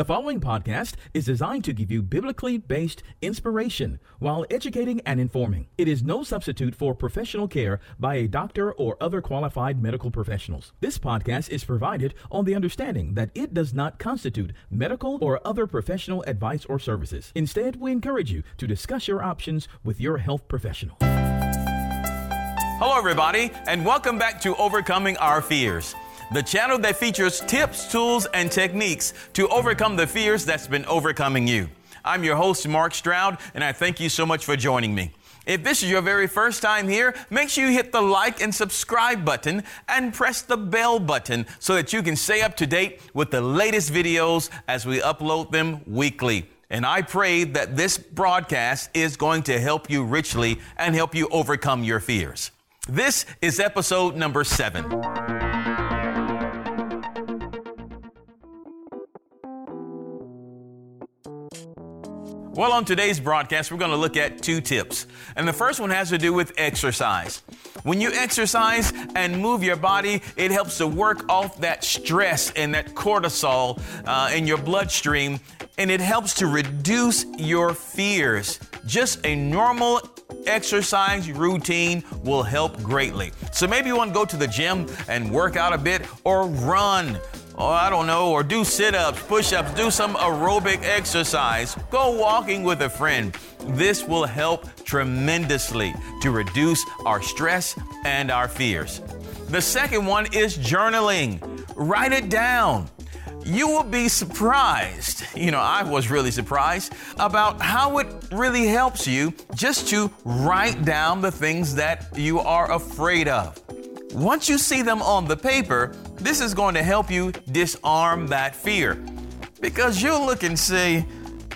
The following podcast is designed to give you biblically based inspiration while educating and informing. It is no substitute for professional care by a doctor or other qualified medical professionals. This podcast is provided on the understanding that it does not constitute medical or other professional advice or services. Instead, we encourage you to discuss your options with your health professional. Hello, everybody, and welcome back to Overcoming Our Fears the channel that features tips, tools, and techniques to overcome the fears that's been overcoming you. I'm your host, Mark Stroud, and I thank you so much for joining me. If this is your very first time here, make sure you hit the like and subscribe button and press the bell button so that you can stay up to date with the latest videos as we upload them weekly. And I pray that this broadcast is going to help you richly and help you overcome your fears. This is episode number seven. Well, on today's broadcast, we're going to look at two tips. And the first one has to do with exercise. When you exercise and move your body, it helps to work off that stress and that cortisol uh, in your bloodstream, and it helps to reduce your fears. Just a normal exercise routine will help greatly. So maybe you want to go to the gym and work out a bit or run oh, I don't know, or do sit ups, push ups, do some aerobic exercise, go walking with a friend. This will help tremendously to reduce our stress and our fears. The second one is journaling. Write it down. You will be surprised. You know, I was really surprised about how it really helps you just to write down the things that you are afraid of. Once you see them on the paper, this is going to help you disarm that fear. Because you'll look and say,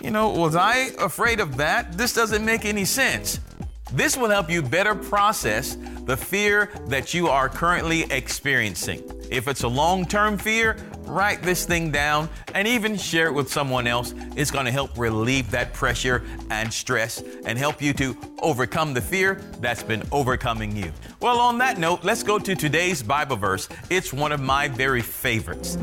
you know, was I afraid of that? This doesn't make any sense. This will help you better process the fear that you are currently experiencing. If it's a long term fear, write this thing down and even share it with someone else. It's going to help relieve that pressure and stress and help you to overcome the fear that's been overcoming you. Well, on that note, let's go to today's Bible verse. It's one of my very favorites.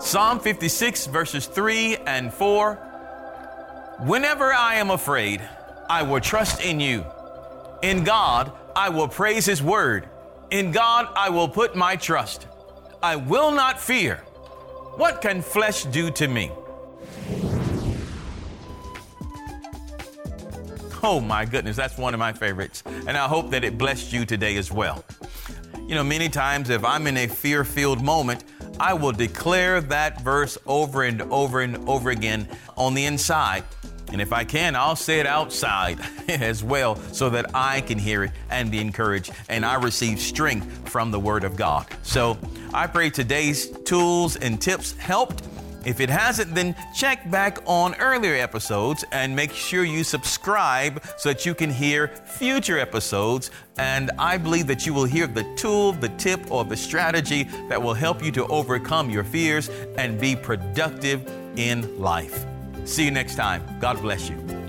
Psalm 56, verses 3 and 4. Whenever I am afraid, I will trust in you. In God, I will praise His word. In God I will put my trust. I will not fear. What can flesh do to me? Oh my goodness, that's one of my favorites. And I hope that it blessed you today as well. You know, many times if I'm in a fear filled moment, I will declare that verse over and over and over again on the inside and if I can, I'll say it outside as well so that I can hear it and be encouraged and I receive strength from the Word of God. So I pray today's tools and tips helped. If it hasn't, then check back on earlier episodes and make sure you subscribe so that you can hear future episodes. And I believe that you will hear the tool, the tip, or the strategy that will help you to overcome your fears and be productive in life. See you next time. God bless you.